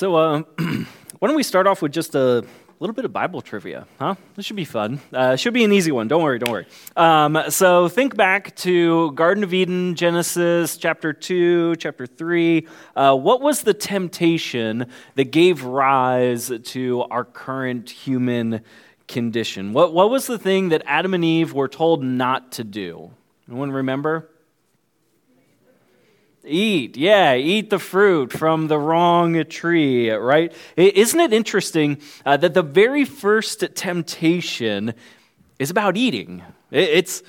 So, uh, why don't we start off with just a little bit of Bible trivia, huh? This should be fun. Uh, should be an easy one. Don't worry, don't worry. Um, so, think back to Garden of Eden, Genesis chapter 2, chapter 3. Uh, what was the temptation that gave rise to our current human condition? What, what was the thing that Adam and Eve were told not to do? Anyone remember? Eat, yeah, eat the fruit from the wrong tree, right? Isn't it interesting uh, that the very first temptation is about eating? It's,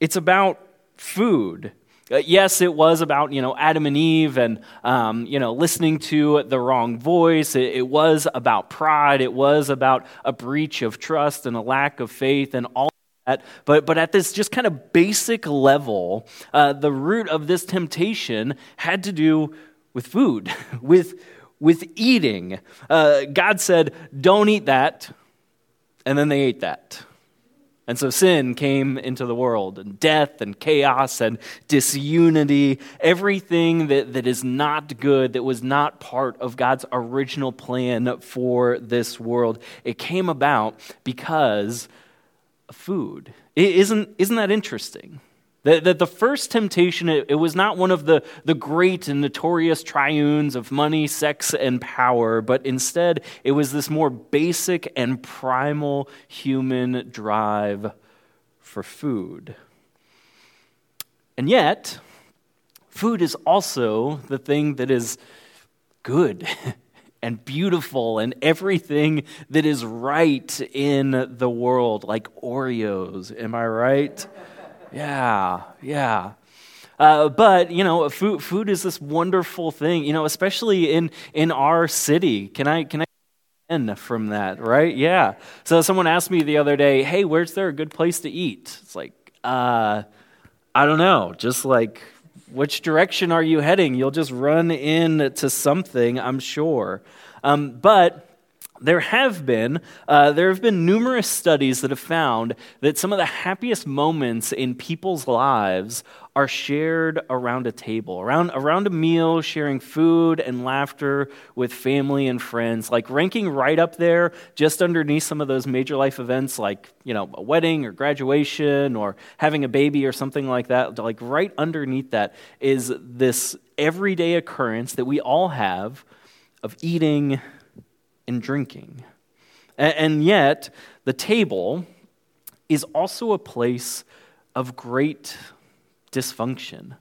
it's about food. Uh, yes, it was about you know Adam and Eve and um, you know listening to the wrong voice. It, it was about pride. It was about a breach of trust and a lack of faith and all that. But, but at this just kind of basic level, uh, the root of this temptation had to do with food, with, with eating. Uh, God said, Don't eat that. And then they ate that. And so sin came into the world, and death and chaos and disunity, everything that, that is not good, that was not part of God's original plan for this world. It came about because food. Isn't, isn't that interesting? That, that the first temptation, it, it, was not one of the, the great and notorious triunes of money, sex, and power, but instead it was this more basic and primal human drive for food. And yet, food is also the thing that is good and beautiful and everything that is right in the world, like Oreos. Am I right? Yeah, yeah. Uh, but you know, food food is this wonderful thing. You know, especially in in our city. Can I can I end from that? Right? Yeah. So someone asked me the other day, "Hey, where's there a good place to eat?" It's like, uh, I don't know. Just like which direction are you heading? You'll just run into something, I'm sure. Um, but there have been uh, there have been numerous studies that have found that some of the happiest moments in people's lives are shared around a table around around a meal sharing food and laughter with family and friends like ranking right up there just underneath some of those major life events like you know a wedding or graduation or having a baby or something like that. Like right underneath that is this everyday occurrence that we all have of eating and drinking. And yet, the table is also a place of great dysfunction.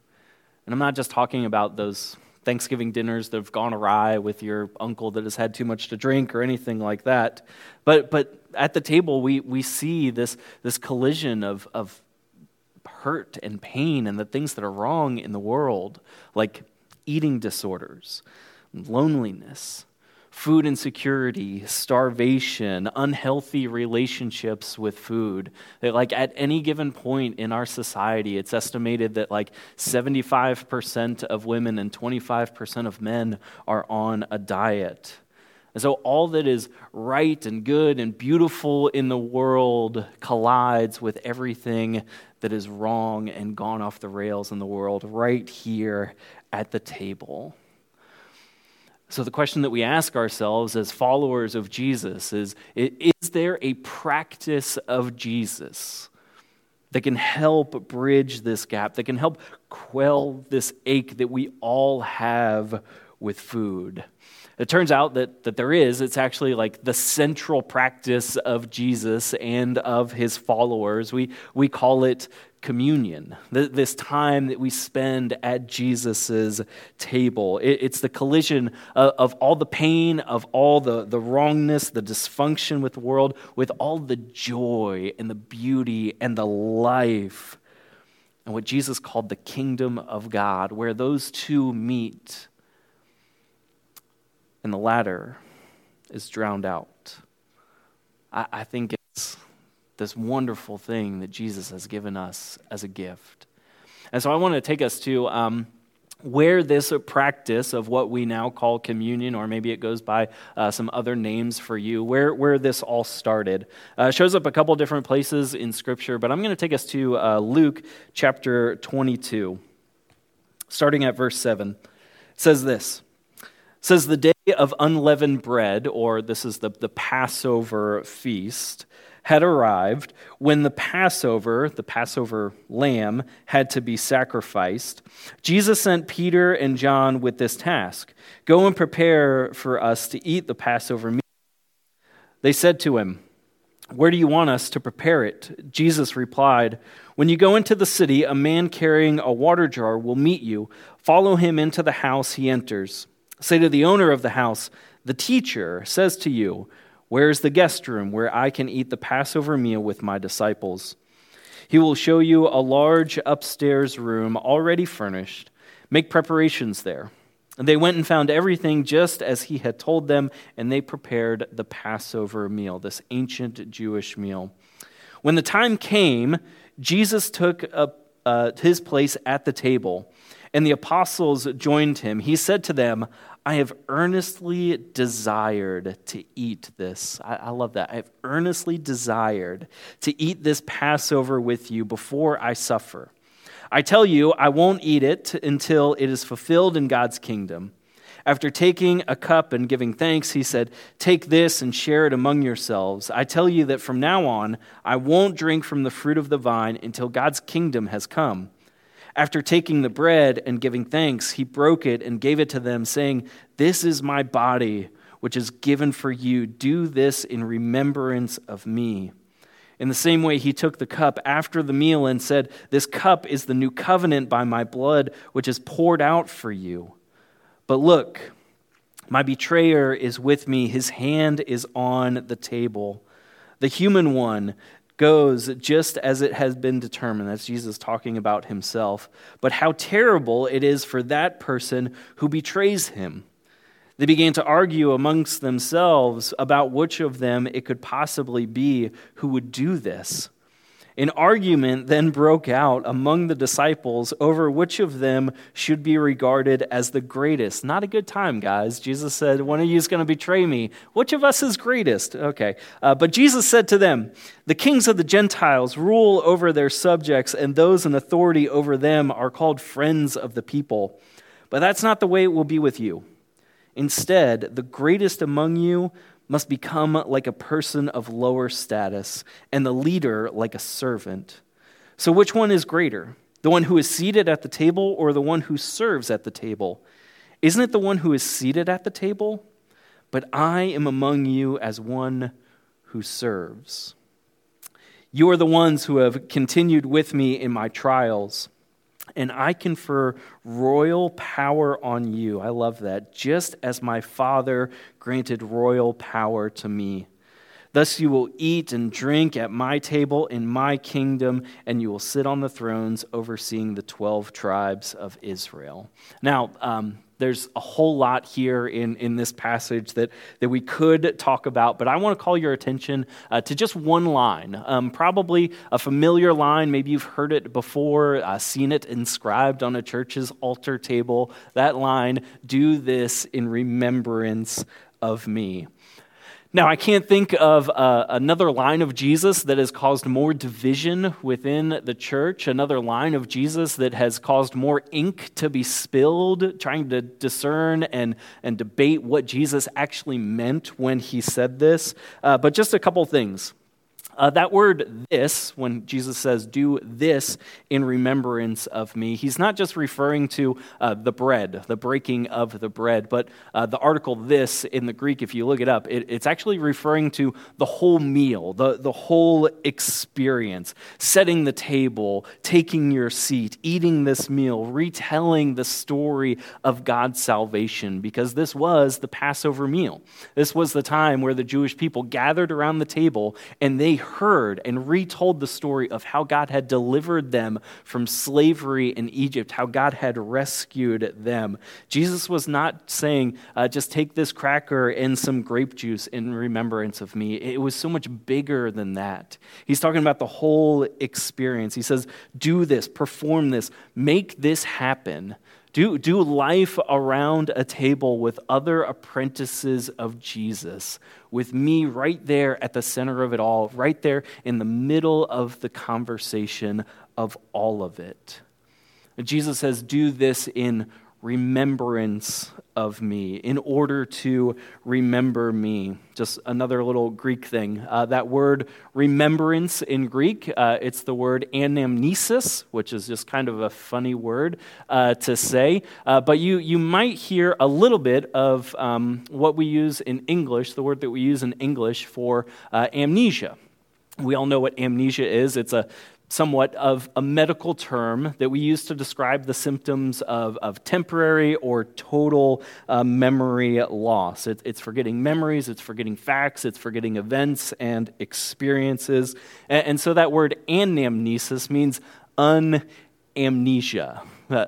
And I'm not just talking about those Thanksgiving dinners that have gone awry with your uncle that has had too much to drink or anything like that. But, but at the table, we, we see this, this collision of, of hurt and pain and the things that are wrong in the world, like eating disorders, loneliness, food insecurity, starvation, unhealthy relationships with food. That, like, at any given point in our society, it's estimated that, like, 75% of women and 25% of men are on a diet. And so, all that is right and good and beautiful in the world collides with everything that is wrong and gone off the rails in the world right here at the table. So, the question that we ask ourselves as followers of Jesus is Is there a practice of Jesus that can help bridge this gap, that can help quell this ache that we all have with food? It turns out that, that there is. It's actually like the central practice of Jesus and of his followers. We, we call it communion, this time that we spend at Jesus' table. It's the collision of all the pain, of all the, the wrongness, the dysfunction with the world, with all the joy and the beauty and the life, and what Jesus called the kingdom of God, where those two meet and the latter is drowned out. I, I think it's this wonderful thing that Jesus has given us as a gift. And so I want to take us to um, where this practice of what we now call communion, or maybe it goes by uh, some other names for you, where, where this all started. Uh, shows up a couple different places in Scripture, but I'm going to take us to uh, Luke chapter 22, starting at verse 7. It says this. It says, The day of unleavened bread, or this is the, the Passover feast, had arrived when the Passover, the Passover lamb, had to be sacrificed, Jesus sent Peter and John with this task Go and prepare for us to eat the Passover meal. They said to him, Where do you want us to prepare it? Jesus replied, When you go into the city, a man carrying a water jar will meet you. Follow him into the house he enters. Say to the owner of the house, The teacher says to you, where is the guest room where I can eat the Passover meal with my disciples? He will show you a large upstairs room already furnished. Make preparations there. And they went and found everything just as he had told them, and they prepared the Passover meal, this ancient Jewish meal. When the time came, Jesus took up, uh, his place at the table, and the apostles joined him. He said to them, I have earnestly desired to eat this. I, I, love that. I have earnestly desired to eat this Passover with you before I suffer. I tell you, I won't eat it until it is fulfilled in God's kingdom. After taking a cup and giving thanks, he said, Take this and share it among yourselves. I tell you that from now on, I won't drink from the fruit of the vine until God's kingdom has come. After taking the bread and giving thanks, he broke it and gave it to them, saying, This is my body, which is given for you. Do this in remembrance of me. In the same way, he took the cup after the meal and said, This cup is the new covenant by my blood, which is poured out for you. But look, my betrayer is with me, his hand is on the table. The human one goes just as it has been determined. That's Jesus talking about himself. But how terrible it is for that person who betrays him. They began to argue amongst themselves about which of them it could possibly be who would do this. An argument then broke out among the disciples over which of them should be regarded as the greatest. Not a good time, guys. Jesus said, One of you is going to betray me. Which of us is greatest? Okay. Uh, but Jesus said to them, The kings of the Gentiles rule over their subjects, and those in authority over them are called friends of the people. But that's not the way it will be with you. Instead, the greatest among you must become like a person of lower status, and the leader like a servant. So, which one is greater? The one who is seated at the table or the one who serves at the table? Isn't it the one who is seated at the table? But I am among you as one who serves. You are the ones who have continued with me in my trials and I confer royal power on you. I love that. Just as my Father granted royal power to me. Thus you will eat and drink at my table in my kingdom, and you will sit on the thrones overseeing the 12 tribes of Israel. Now, um, there's a whole lot here in, in this passage that, that we could talk about, but I want to call your attention uh, to just one line. Um, probably a familiar line. Maybe you've heard it before, uh, seen it inscribed on a church's altar table. That line, do this in remembrance of me. Now, I can't think of uh, another line of Jesus that has caused more division within the church, another line of Jesus that has caused more ink to be spilled, trying to discern and, and debate what Jesus actually meant when he said this. Uh, but just a couple things. Uh, that word this, when Jesus says, do this in remembrance of me, he's not just referring to uh, the bread, the breaking of the bread, but uh, the article this in the Greek, if you look it up, it, it's actually referring to the whole meal, the, the whole experience, setting the table, taking your seat, eating this meal, retelling the story of God's salvation, because this was the Passover meal. This was the time where the Jewish people gathered around the table and they heard and retold the story of how God had delivered them from slavery in Egypt, how God had rescued them. Jesus was not saying, uh, just take this cracker and some grape juice in remembrance of me. It was so much bigger than that. He's talking about the whole experience. He says, do this, perform this, make this happen. Do, do life around a table with other apprentices of Jesus, with me right there at the center of it all, right there in the middle of the conversation of all of it. Jesus says, Do this in remembrance of me, in order to remember me. Just another little Greek thing. Uh, that word remembrance in Greek, uh, it's the word anamnesis, which is just kind of a funny word uh, to say. Uh, but you, you might hear a little bit of um, what we use in English, the word that we use in English for uh, amnesia. We all know what amnesia is. It's a somewhat of a medical term that we use to describe the symptoms of, of temporary or total uh, memory loss. It, it's forgetting memories, it's forgetting facts, it's forgetting events and experiences. And, and so that word anamnesis means unamnesia, uh,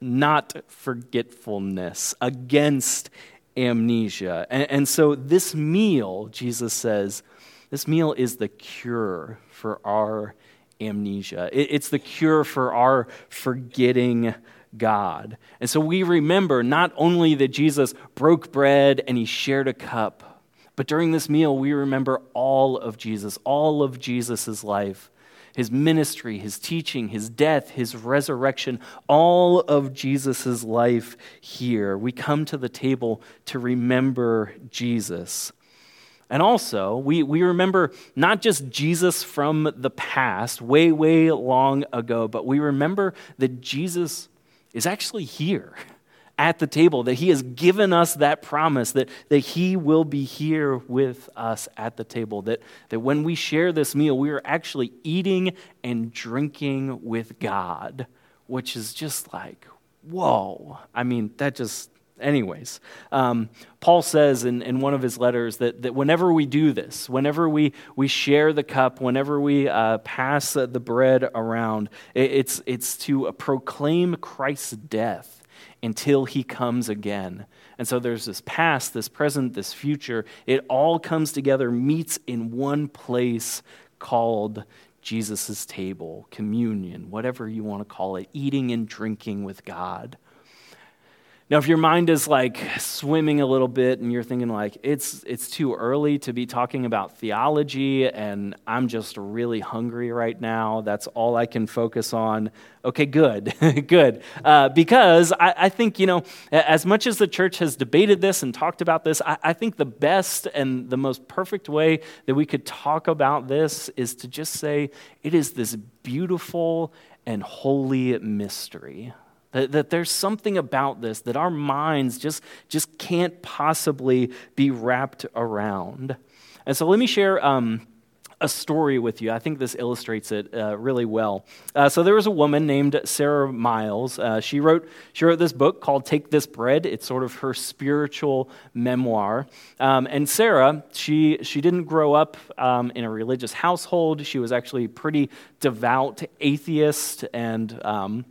not forgetfulness, against amnesia. And, and so this meal, Jesus says, this meal is the cure for our amnesia. It's the cure for our forgetting God. And so we remember not only that Jesus broke bread and he shared a cup, but during this meal, we remember all of Jesus, all of Jesus' life, his ministry, his teaching, his death, his resurrection, all of Jesus' life here. We come to the table to remember Jesus. And also, we, we remember not just Jesus from the past, way, way long ago, but we remember that Jesus is actually here at the table, that he has given us that promise, that, that he will be here with us at the table, that, that when we share this meal, we are actually eating and drinking with God, which is just like, whoa. I mean, that just Anyways, um, Paul says in, in one of his letters that, that whenever we do this, whenever we, we share the cup, whenever we uh, pass the bread around, it, it's, it's to proclaim Christ's death until he comes again. And so there's this past, this present, this future. It all comes together, meets in one place called Jesus' table, communion, whatever you want to call it, eating and drinking with God. Now, if your mind is like swimming a little bit and you're thinking like it's it's too early to be talking about theology and I'm just really hungry right now, that's all I can focus on. Okay, good, good, uh, because I, I, think you know as much as the church has debated this and talked about this, I, I think the best and the most perfect way that we could talk about this is to just say it is this beautiful and holy mystery that, that there's something about this that our minds just, just can't possibly be wrapped around. And so let me share. Um, a story with you. I think this illustrates it uh, really well. Uh, so there was a woman named Sara Miles. Uh, she wrote she wrote this book called "Take This Bread." It's sort of her spiritual memoir. Um, and Sara, she she didn't grow up um, in a religious household. She was actually pretty devout atheist and. Um,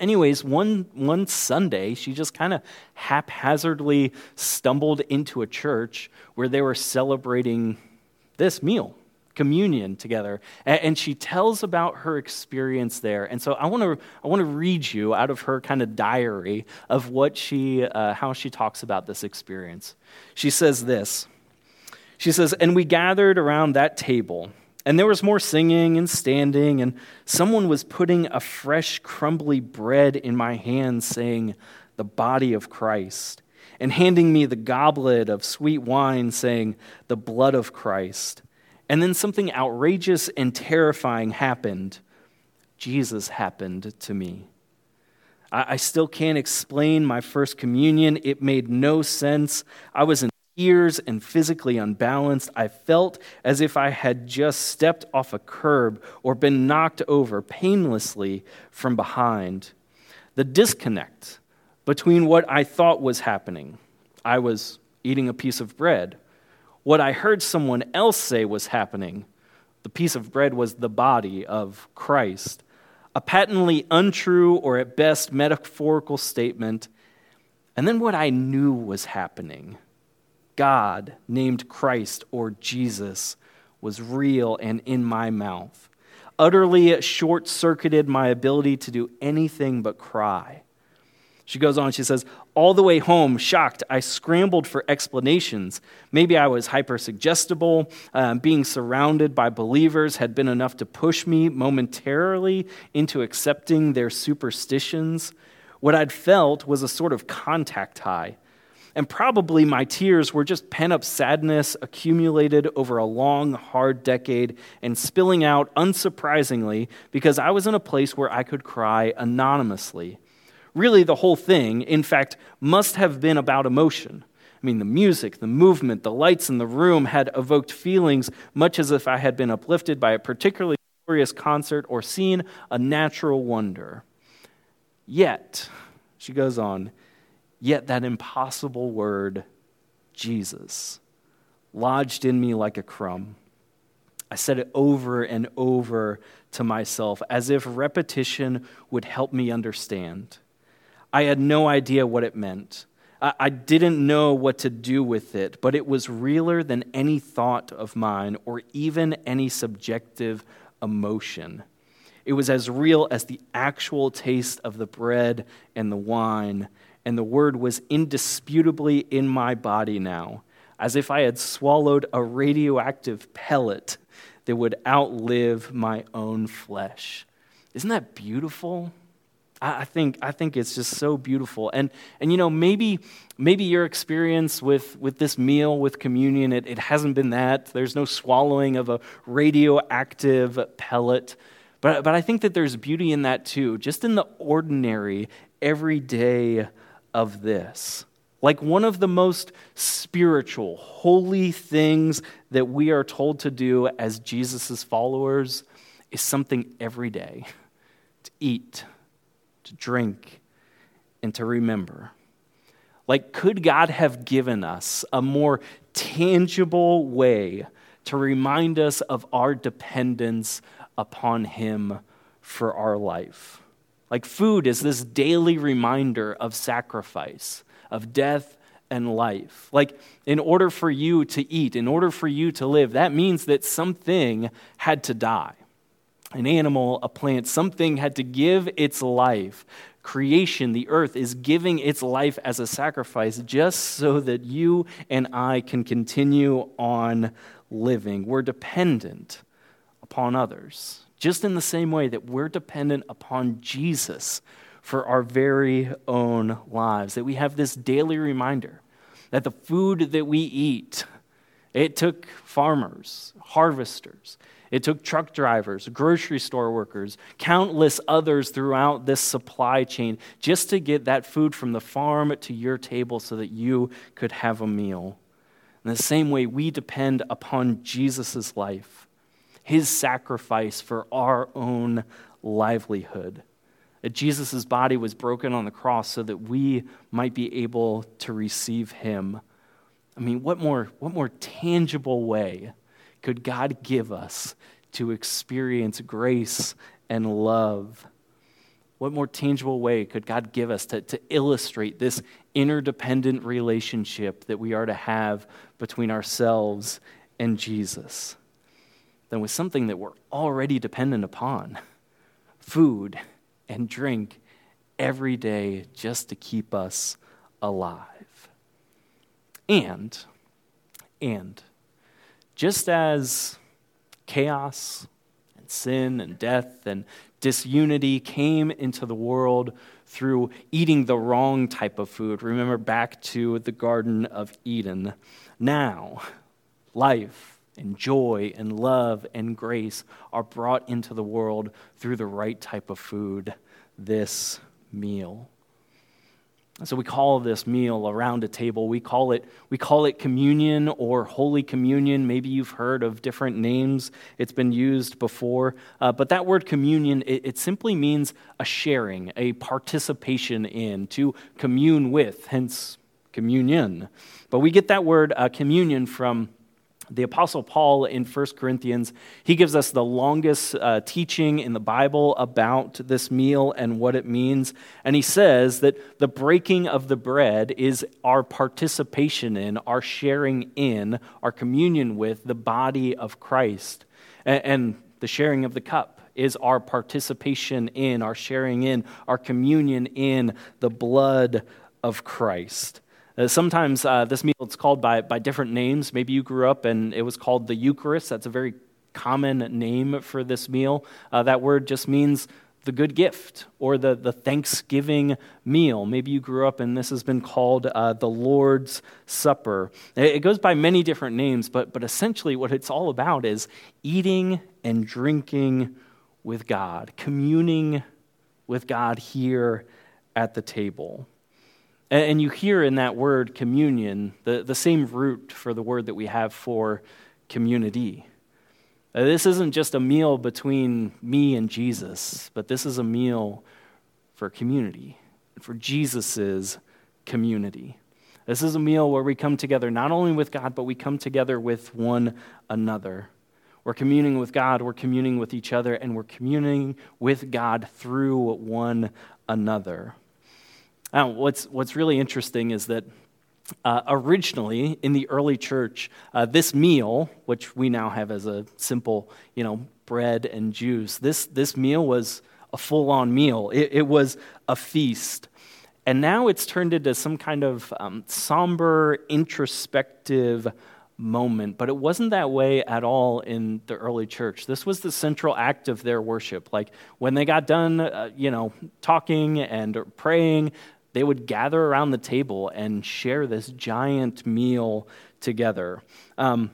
Anyways, one, one Sunday, she just kind of haphazardly stumbled into a church where they were celebrating this meal, communion together. And, and she tells about her experience there. And so I want to I want to read you out of her kind of diary of what she, uh, how she talks about this experience. She says this. She says, And we gathered around that table and there was more singing and standing, and someone was putting a fresh, crumbly bread in my hand, saying, The body of Christ, and handing me the goblet of sweet wine, saying, The blood of Christ. And then something outrageous and terrifying happened. Jesus happened to me. I, still can't explain my first communion. It made no sense. I was in tears and physically unbalanced. I felt as if I had just stepped off a curb or been knocked over painlessly from behind. The disconnect between what I thought was happening I was eating a piece of bread. What I heard someone else say was happening the piece of bread was the body of Christ. A patently untrue or at best metaphorical statement. And then what I knew was happening God, named Christ or Jesus, was real and in my mouth. Utterly short circuited my ability to do anything but cry. She goes on, she says, All the way home, shocked, I scrambled for explanations. Maybe I was hypersuggestible. Um, being surrounded by believers had been enough to push me momentarily into accepting their superstitions. What I'd felt was a sort of contact high. And probably my tears were just pent up sadness accumulated over a long, hard decade and spilling out unsurprisingly because I was in a place where I could cry anonymously. Really, the whole thing, in fact, must have been about emotion. I mean, the music, the movement, the lights in the room had evoked feelings much as if I had been uplifted by a particularly glorious concert or seen a natural wonder. Yet, she goes on, yet that impossible word, Jesus, lodged in me like a crumb. I said it over and over to myself as if repetition would help me understand. I had no idea what it meant. I didn't know what to do with it, but it was realer than any thought of mine or even any subjective emotion. It was as real as the actual taste of the bread and the wine, and the word was indisputably in my body now, as if I had swallowed a radioactive pellet that would outlive my own flesh. Isn't that beautiful? I think, I think it's just so beautiful. And, and you know, maybe, maybe your experience with, with this meal, with communion, it, it hasn't been that. There's no swallowing of a radioactive pellet. But, but I think that there's beauty in that too, just in the ordinary, everyday of this. Like one of the most spiritual, holy things that we are told to do as Jesus' followers is something every day to eat to drink, and to remember. Like, could God have given us a more tangible way to remind us of our dependence upon Him for our life? Like, food is this daily reminder of sacrifice, of death and life. Like, in order for you to eat, in order for you to live, that means that something had to die an animal, a plant, something had to give its life. Creation, the earth, is giving its life as a sacrifice just so that you and I can continue on living. We're dependent upon others, just in the same way that we're dependent upon Jesus for our very own lives. That we have this daily reminder that the food that we eat, it took farmers, harvesters, it took truck drivers, grocery store workers, countless others throughout this supply chain just to get that food from the farm to your table so that you could have a meal. In the same way, we depend upon Jesus' life, his sacrifice for our own livelihood. That Jesus' body was broken on the cross so that we might be able to receive him. I mean, what more, what more tangible way could God give us to experience grace and love? What more tangible way could God give us to, to illustrate this interdependent relationship that we are to have between ourselves and Jesus than with something that we're already dependent upon food and drink every day just to keep us alive? And, and, just as chaos and sin and death and disunity came into the world through eating the wrong type of food, remember back to the Garden of Eden. Now, life and joy and love and grace are brought into the world through the right type of food, this meal. So we call this meal around a table. We call it we call it communion or holy communion. Maybe you've heard of different names. It's been used before, uh, but that word communion it, it, simply means a sharing, a participation in, to commune with. Hence communion. But we get that word uh, communion from the Apostle Paul in 1 Corinthians, he gives us the longest uh, teaching in the Bible about this meal and what it means. And he says that the breaking of the bread is our participation in, our sharing in, our communion with the body of Christ. And, and the sharing of the cup is our participation in, our sharing in, our communion in the blood of Christ. Uh, sometimes uh, this meal is called by, by different names. Maybe you grew up and it was called the Eucharist. That's a very common name for this meal. Uh, that word just means the good gift or the, the Thanksgiving meal. Maybe you grew up and this has been called uh, the Lord's Supper. It goes by many different names, but, but essentially what it's all about is eating and drinking with God, communing with God here at the table. And, you hear in that word communion the, the same root for the word that we have for community. Uh, this isn't just a meal between me and Jesus, but this is a meal for community, for Jesus' community. This is a meal where we come together not only with God, but we come together with one another. We're communing with God, we're communing with each other, and we're communing with God through one another. Now, what's, what's really interesting is that uh, originally, in the early church, uh, this meal, which we now have as a simple, you know, bread and juice, this, this meal was a full on meal. It, it, was a feast. And now it's turned into some kind of um, somber, introspective moment. But it wasn't that way at all in the early church. This was the central act of their worship. Like when they got done, uh, you know, talking and praying, they would gather around the table and share this giant meal together. Um,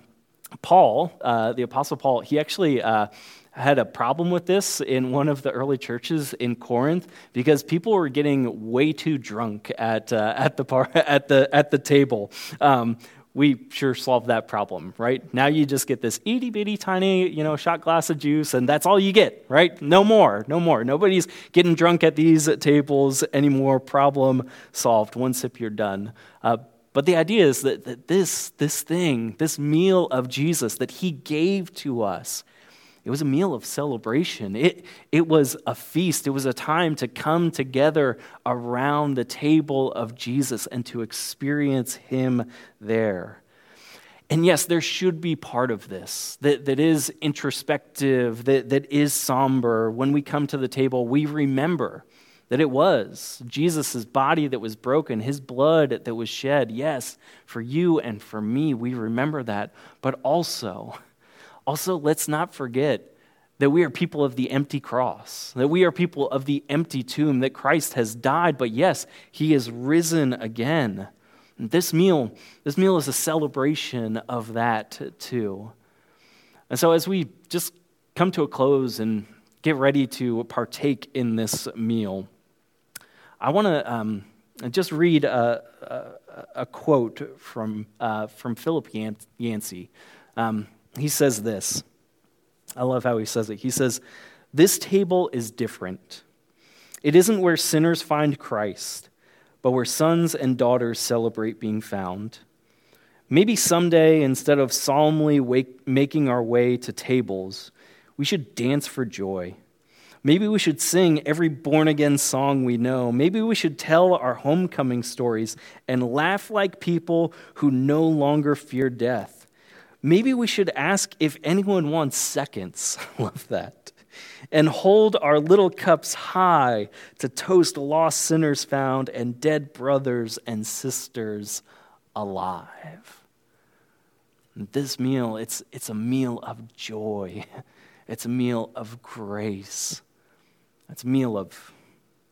Paul, uh, the Apostle Paul, he actually uh, had a problem with this in one of the early churches in Corinth because people were getting way too drunk at, uh, at, the, par- at, the, at the table. Um, we sure solved that problem, right? Now you just get this itty bitty tiny, you know, shot glass of juice, and that's all you get, right? No more, no more. Nobody's getting drunk at these tables anymore. Problem solved. One sip, you're done. Uh, but the idea is that, that this, this thing, this meal of Jesus that he gave to us, it was a meal of celebration. It, it was a feast. It was a time to come together around the table of Jesus and to experience Him there. And yes, there should be part of this that, that is introspective, that, that is somber. When we come to the table, we remember that it was Jesus' body that was broken, his blood that was shed. Yes, for you and for me, we remember that. But also, also, let's not forget that we are people of the empty cross, that we are people of the empty tomb, that Christ has died, but yes, he is risen again. This meal, this meal is a celebration of that too. And so as we just come to a close and get ready to partake in this meal, I want to um, just read a, a, a quote from, uh, from Philip Yancey. Um, he says this. I love how he says it. He says, This table is different. It isn't where sinners find Christ, but where sons and daughters celebrate being found. Maybe someday, instead of solemnly wake, making our way to tables, we should dance for joy. Maybe we should sing every born again song we know. Maybe we should tell our homecoming stories and laugh like people who no longer fear death. Maybe we should ask if anyone wants seconds. Love that. And hold our little cups high to toast lost sinners found and dead brothers and sisters alive. This meal, it's, it's a meal of joy. It's a meal of grace. It's a meal of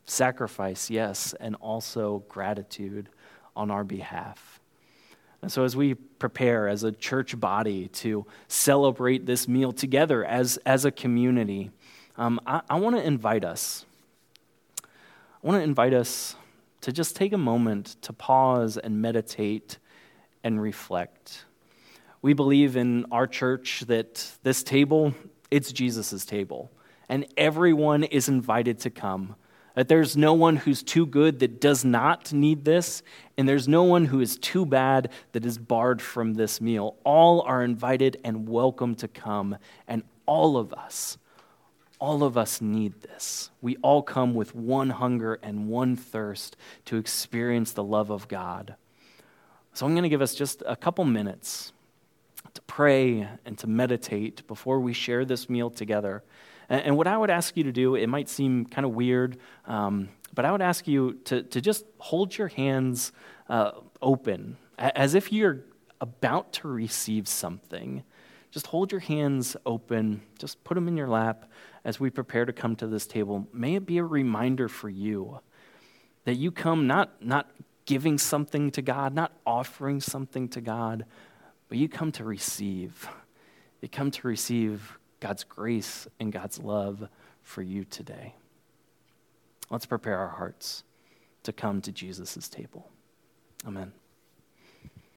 sacrifice, yes, and also gratitude on our behalf. And so, as we prepare as a church body to celebrate this meal together as, as a community, um, I, I want to invite us. I want to invite us to just take a moment to pause and meditate and reflect. We believe in our church that this table, it's Jesus' table, and everyone is invited to come that there's no one who's too good that does not need this, and there's no one who is too bad that is barred from this meal. All are invited and welcome to come, and all of us, all of us need this. We all come with one hunger and one thirst to experience the love of God. So I'm going to give us just a couple minutes to pray and to meditate before we share this meal together. And, what I would ask you to do, it might seem kind of weird, um, but I would ask you to, to just hold your hands uh, open as if you're about to receive something. just hold your hands open, just put them in your lap as we prepare to come to this table. May it be a reminder for you that you come not, not giving something to God, not offering something to God, but you come to receive. You come to receive God's grace and God's love for you today. Let's prepare our hearts to come to Jesus' table. Amen.